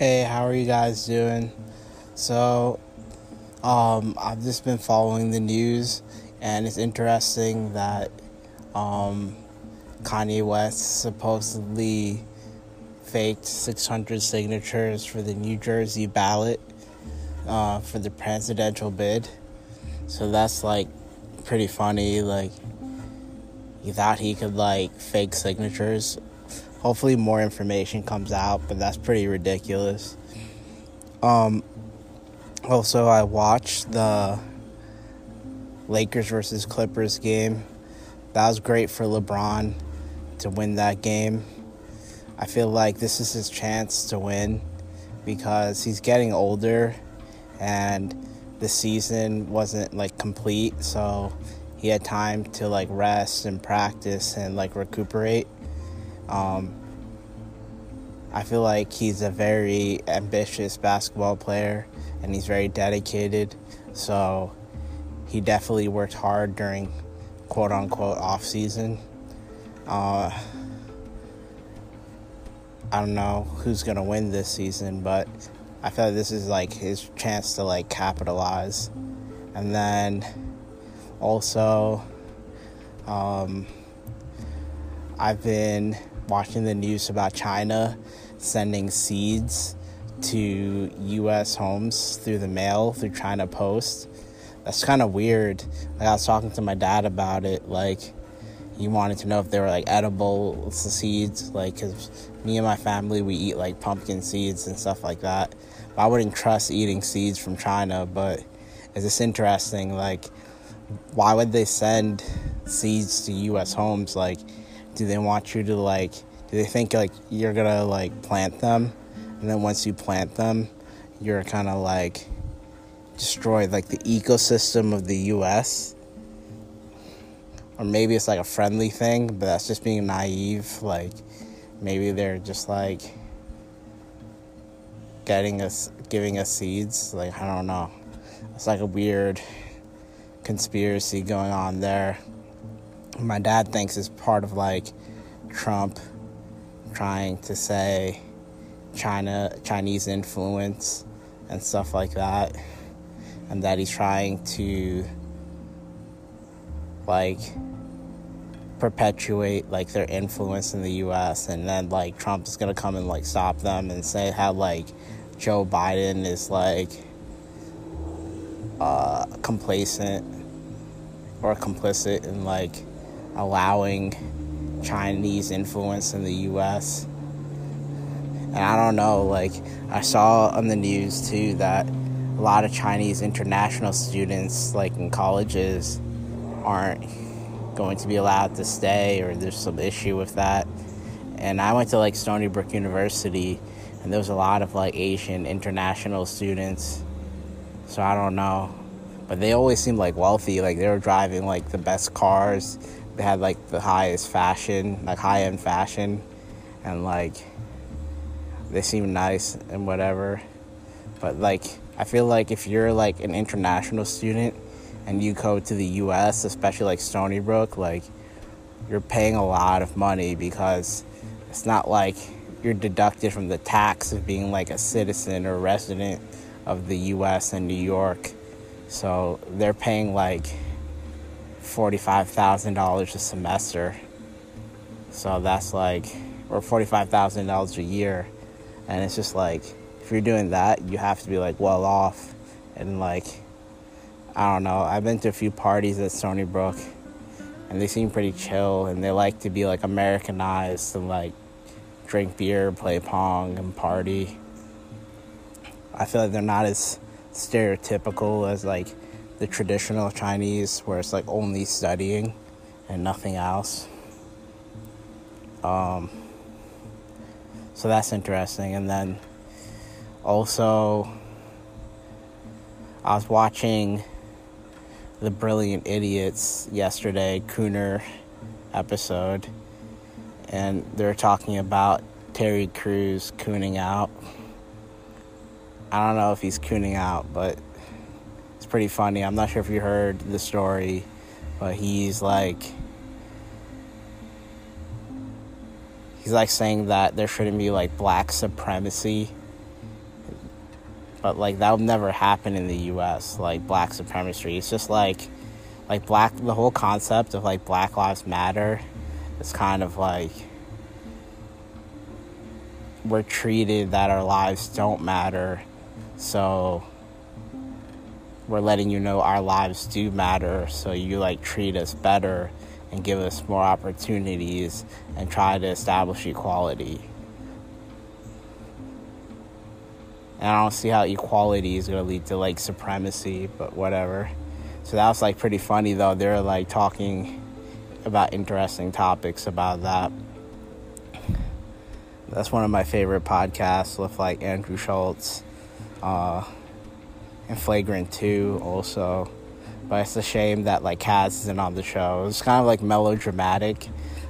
Hey, how are you guys doing? So, um, I've just been following the news, and it's interesting that um, Kanye West supposedly faked 600 signatures for the New Jersey ballot uh, for the presidential bid. So that's like pretty funny. Like, he thought he could like fake signatures hopefully more information comes out, but that's pretty ridiculous. Um, also, I watched the Lakers versus Clippers game. That was great for LeBron to win that game. I feel like this is his chance to win because he's getting older and the season wasn't like complete, so he had time to like rest and practice and like recuperate. Um, I feel like he's a very ambitious basketball player and he's very dedicated. So he definitely worked hard during quote unquote off season. Uh, I don't know who's gonna win this season, but I feel like this is like his chance to like capitalize. And then also, um, I've been watching the news about China sending seeds to U.S. homes through the mail through China Post. That's kind of weird. Like I was talking to my dad about it. Like he wanted to know if they were like edible seeds. Like because me and my family we eat like pumpkin seeds and stuff like that. But I wouldn't trust eating seeds from China. But it's just interesting. Like why would they send seeds to U.S. homes? Like do they want you to like do they think like you're gonna like plant them? And then once you plant them you're kind of like destroy like the ecosystem of the US or maybe it's like a friendly thing but that's just being naive like maybe they're just like getting us giving us seeds like I don't know. It's like a weird conspiracy going on there my dad thinks it's part of like Trump trying to say China Chinese influence and stuff like that and that he's trying to like perpetuate like their influence in the US and then like Trump is going to come and like stop them and say how like Joe Biden is like uh complacent or complicit in like allowing Chinese influence in the US. And I don't know, like, I saw on the news too that a lot of Chinese international students, like in colleges, aren't going to be allowed to stay, or there's some issue with that. And I went to like Stony Brook University, and there was a lot of like Asian international students. So I don't know. But they always seemed like wealthy, like they were driving like the best cars they had like the highest fashion, like high end fashion, and like they seem nice and whatever. But like I feel like if you're like an international student and you go to the US, especially like Stony Brook, like you're paying a lot of money because it's not like you're deducted from the tax of being like a citizen or resident of the US and New York. So they're paying like $45,000 a semester. So that's like, or $45,000 a year. And it's just like, if you're doing that, you have to be like well off. And like, I don't know, I've been to a few parties at Stony Brook and they seem pretty chill and they like to be like Americanized and like drink beer, play pong, and party. I feel like they're not as stereotypical as like the traditional Chinese where it's like only studying and nothing else. Um, so that's interesting. And then also, I was watching the Brilliant Idiots yesterday, Cooner episode, and they're talking about Terry Crews cooning out. I don't know if he's cooning out, but pretty funny. I'm not sure if you heard the story, but he's like he's like saying that there shouldn't be like black supremacy but like that would never happen in the U.S. Like black supremacy, it's just like like black. The whole concept of like Black Lives Matter is kind of like we're treated that our lives don't matter, so we're letting you know our lives do matter. So you like treat us better and give us more opportunities and try to establish equality. And I don't see how equality is going to lead to like supremacy, but whatever. So that was like pretty funny though. They're like talking about interesting topics about that. That's one of my favorite podcasts with like Andrew Schulz. uh, and Flagrant 2 also. But it's a shame that like Kaz isn't on the show. It's kind of like melodramatic.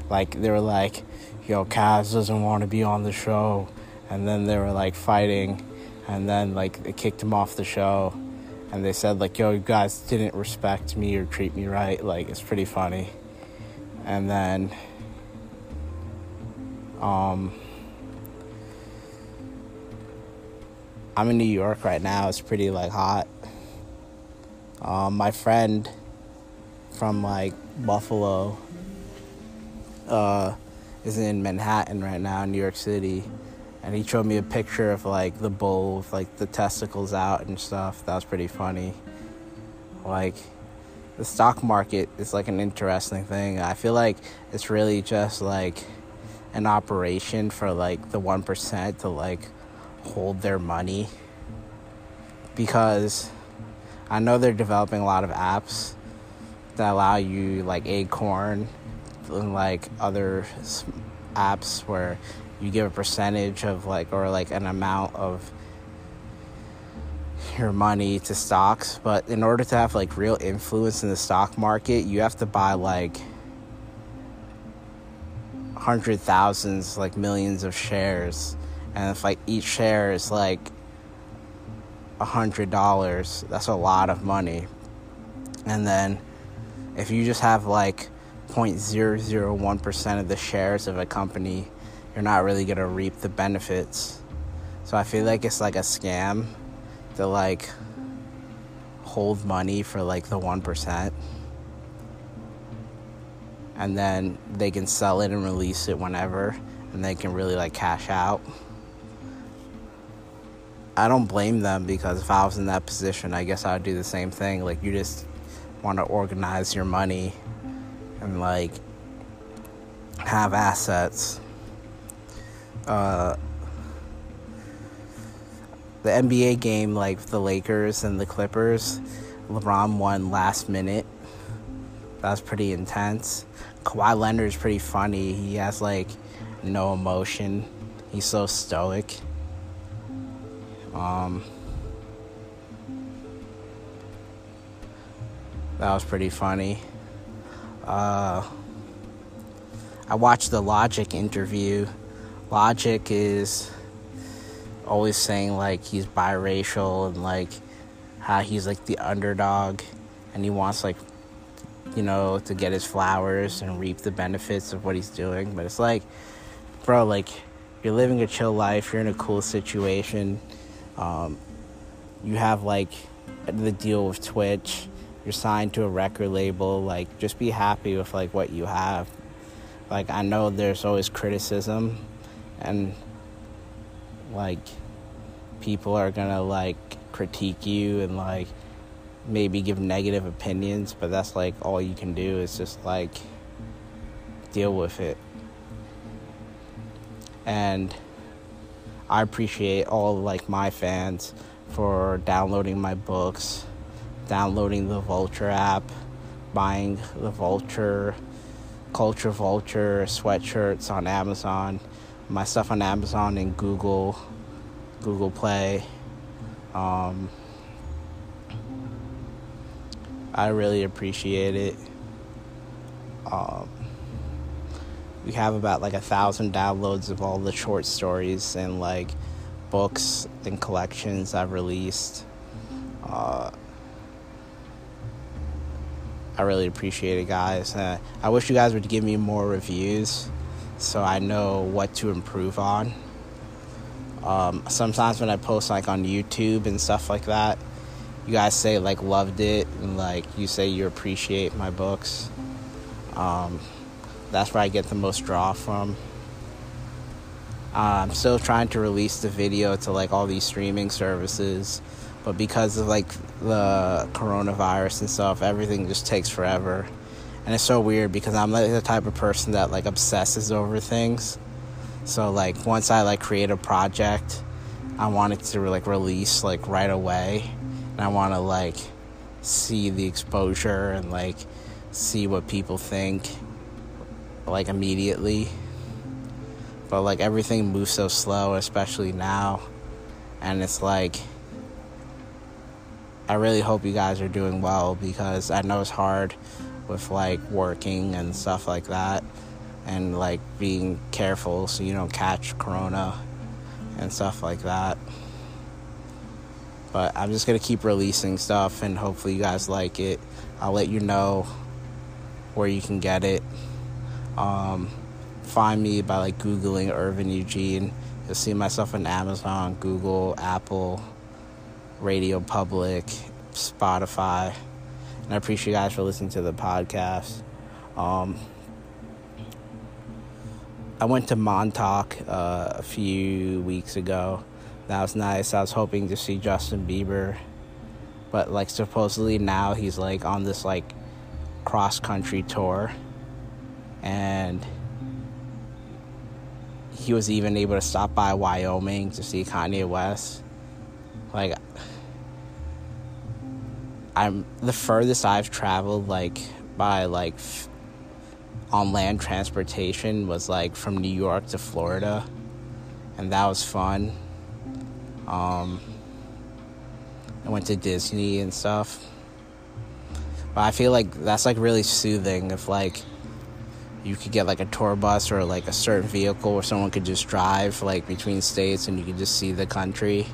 Like they were like, yo, Kaz doesn't want to be on the show. And then they were like fighting and then like they kicked him off the show and they said like yo you guys didn't respect me or treat me right like it's pretty funny and then um i'm in new york right now it's pretty like hot um my friend from like buffalo uh is in manhattan right now in new york city and he showed me a picture of like the bull with like the testicles out and stuff. That was pretty funny. Like the stock market is like an interesting thing. I feel like it's really just like an operation for like the 1% to like hold their money because I know they're developing a lot of apps that allow you like Acorn and like other apps where you give a percentage of like or like an amount of your money to stocks. But in order to have like real influence in the stock market you have to buy like hundred thousands like millions of shares and if like each share is like a hundred dollars that's a lot of money and then if you just have like 0.001% of the shares of a company you're not really gonna reap the benefits. So I feel like it's like a scam to like hold money for like the 1%. And then they can sell it and release it whenever and they can really like cash out. I don't blame them because if I was in that position, I guess I would do the same thing. Like you just want to organize your money and like have assets uh, the NBA game, like the Lakers and the Clippers, LeBron won last minute. That was pretty intense. Kawhi is pretty funny. He has like no emotion. He's so stoic. Um, that was pretty funny. Uh, I watched the Logic interview. Logic is always saying like he's biracial and like how he's like the underdog and he wants like you know to get his flowers and reap the benefits of what he's doing. But it's like bro like you're living a chill life. You're in a cool situation um, you have like the deal with twitch. You're signed to a record label. Like just be happy with like what you have. Like i know there's always criticism and like people are gonna like critique you and like maybe give negative opinions but that's like all you can do is just like deal with it. And i appreciate all like my fans for downloading my books downloading the vulture app buying the vulture culture vulture sweatshirts on amazon my stuff on Amazon and Google, Google Play. Um, I really appreciate it. Um, we have about like a thousand downloads of all the short stories and like books and collections I've released. Uh, I really appreciate it, guys. Uh, I wish you guys would give me more reviews so I know what to improve on. Um, sometimes when I post like on YouTube and stuff like that, you guys say like loved it and like you say you appreciate my books. Um, that's where I get the most draw from. Uh, I'm still trying to release the video to like all these streaming services, but because of like the coronavirus and stuff, everything just takes forever. And it's so weird because I'm like the type of person that like obsesses over things. So like once I like create a project, I want it to like release like right away, and I want to like see the exposure and like see what people think like immediately. But like everything moves so slow, especially now, and it's like I really hope you guys are doing well because I know it's hard with like working and stuff like that and like being careful so you don't catch corona and stuff like that. But I'm just gonna keep releasing stuff and hopefully you guys like it. I'll let you know where you can get it. Um, find me by like googling Irvin Eugene. You'll see myself on Amazon, Google, Apple, Radio Public, Spotify. And I appreciate you guys for listening to the podcast. Um, I went to Montauk uh, a few weeks ago. That was nice. I was hoping to see Justin Bieber, but like supposedly now he's like on this like cross country tour, and he was even able to stop by Wyoming to see Kanye West. Like I'm the furthest I've traveled like by like f- on land transportation was like from New York to Florida, and that was fun. Um, I went to Disney and stuff, but I feel like that's like really soothing if like you could get like a tour bus or like a certain vehicle where someone could just drive like between states and you could just see the country,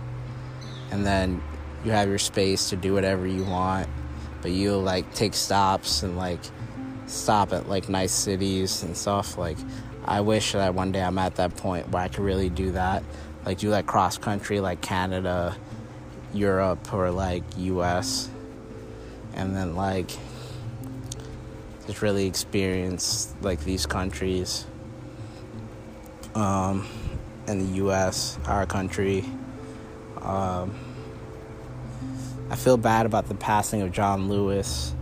and then you have your space to do whatever you want, but you like take stops and like stop at like nice cities and stuff. Like, I wish that one day I'm at that point where I could really do that. Like, do like cross country, like Canada, Europe, or like US. And then, like, just really experience like these countries. Um, in the US, our country. Um, I feel bad about the passing of John Lewis.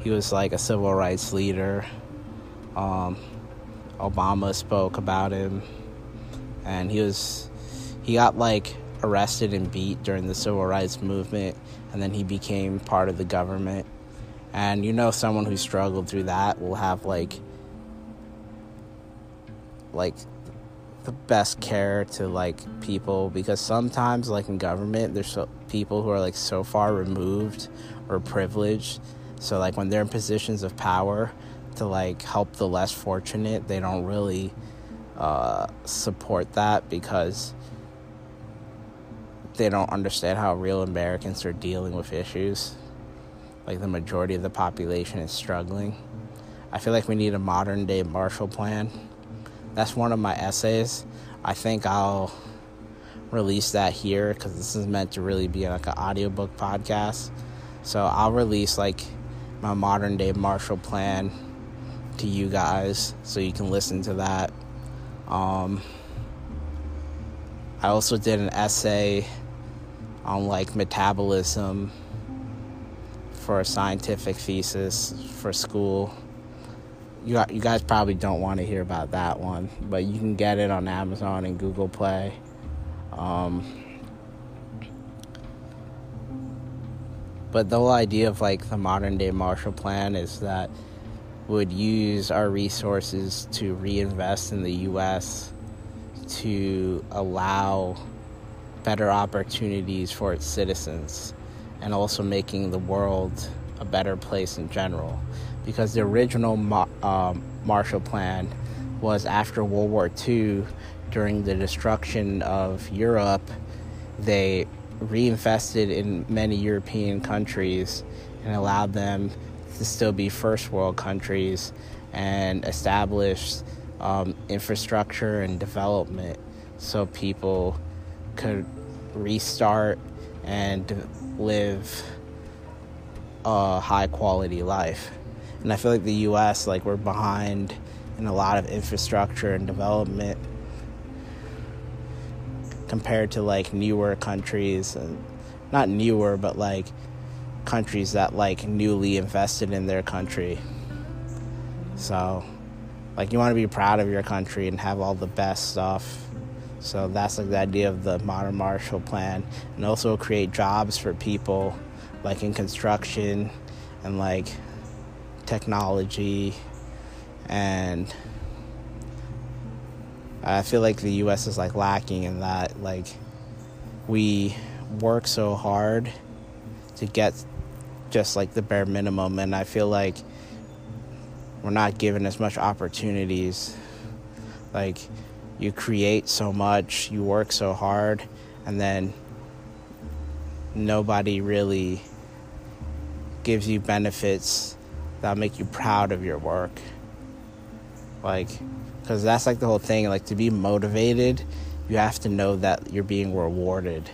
He was like a civil rights leader. Um, Obama spoke about him, and he was he got like arrested and beat during the civil rights movement, and then he became part of the government. And you know, someone who struggled through that will have like like the best care to like people because sometimes like in government there's so, people who are like so far removed or privileged. So like when they're in positions of power to like help the less fortunate they don't really uh, support that because they don't understand how real Americans are dealing with issues like the majority of the population is struggling I feel like we need a modern day Marshall Plan that's one of my essays. I think I'll release that here because this is meant to really be like an audiobook podcast. So I'll release like my modern day Marshall Plan to you guys so you can listen to that. Um, I also did an essay on like metabolism for a scientific thesis for school you you guys probably don't want to hear about that one, but you can get it on Amazon and Google Play. Um, but the whole idea of like the modern day Marshall Plan is that would use our resources to reinvest in the U.S. to allow better opportunities for its citizens and also making the world a better place in general. Because the original um, Marshall Plan was after World War II, during the destruction of Europe, they reinvested in many European countries and allowed them to still be first world countries and establish um, infrastructure and development so people could restart and live a high quality life. And I feel like the US, like, we're behind in a lot of infrastructure and development compared to like newer countries and not newer but like countries that like newly invested in their country so like you want to be proud of your country and have all the best stuff so that's like the idea of the modern marshall plan and also create jobs for people like in construction and like technology. And I feel like the US is like lacking in that like we work so hard to get just like the bare minimum and I feel like we're not given as much opportunities. Like you create so much, you work so hard and then nobody really gives you benefits that make you proud of your work. Like because that's like the whole thing like to be motivated you have to know that you're being rewarded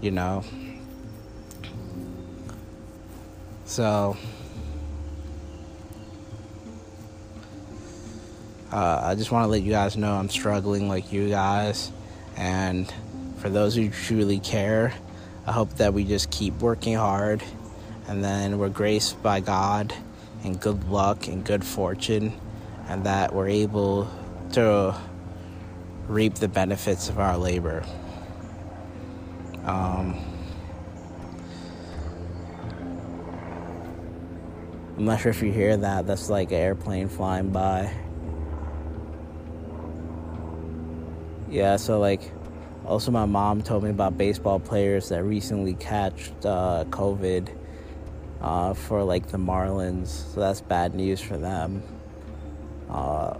you know so uh, i just want to let you guys know i'm struggling like you guys and for those who truly care i hope that we just keep working hard and then we're graced by god and good luck and good fortune, and that we're able to reap the benefits of our labor. Um, I'm not sure if you hear that. That's like an airplane flying by. Yeah, so like, also my mom told me about baseball players that recently catched uh, COVID uh, for like the Marlins. So that's bad news for them. Uh,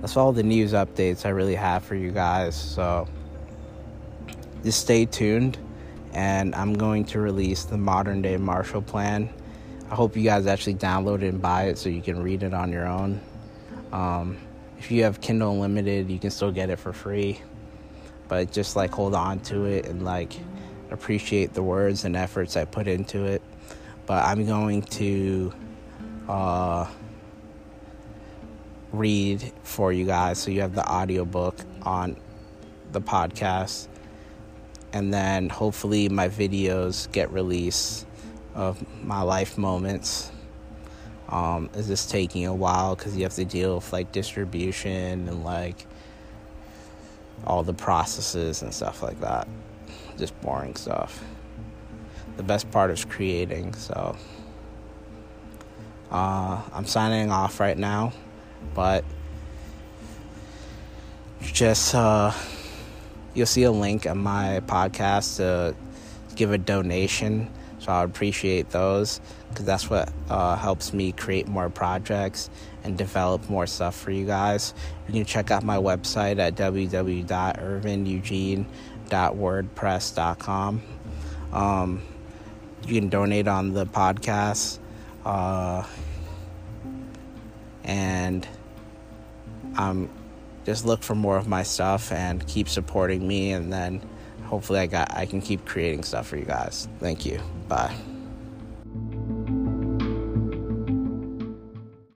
that's all the news updates I really have for you guys. So just stay tuned, and I'm going to release the modern day Marshall Plan. I hope you guys actually download it and buy it so you can read it on your own. Um, if you have Kindle Unlimited, you can still get it for free but just like hold on to it and like appreciate the words and efforts I put into it. But I'm going to uh, read for you guys so you have the audiobook on the podcast and then hopefully my videos get released of my life moments um, is this taking a while because you have to deal with like distribution and like all the processes and stuff like that. Just boring stuff. The best part is creating, so uh, I'm signing off right now, but just uh, you'll see a link on my podcast to give a donation. So I appreciate those because that's what uh, helps me create more projects and develop more stuff for you guys. You can check out my website at www.irvineugene.wordpress.com. Um, you can donate on the podcast. Uh, and um, just look for more of my stuff and keep supporting me and then hopefully I got I can keep creating stuff for you guys. Thank you. Bye.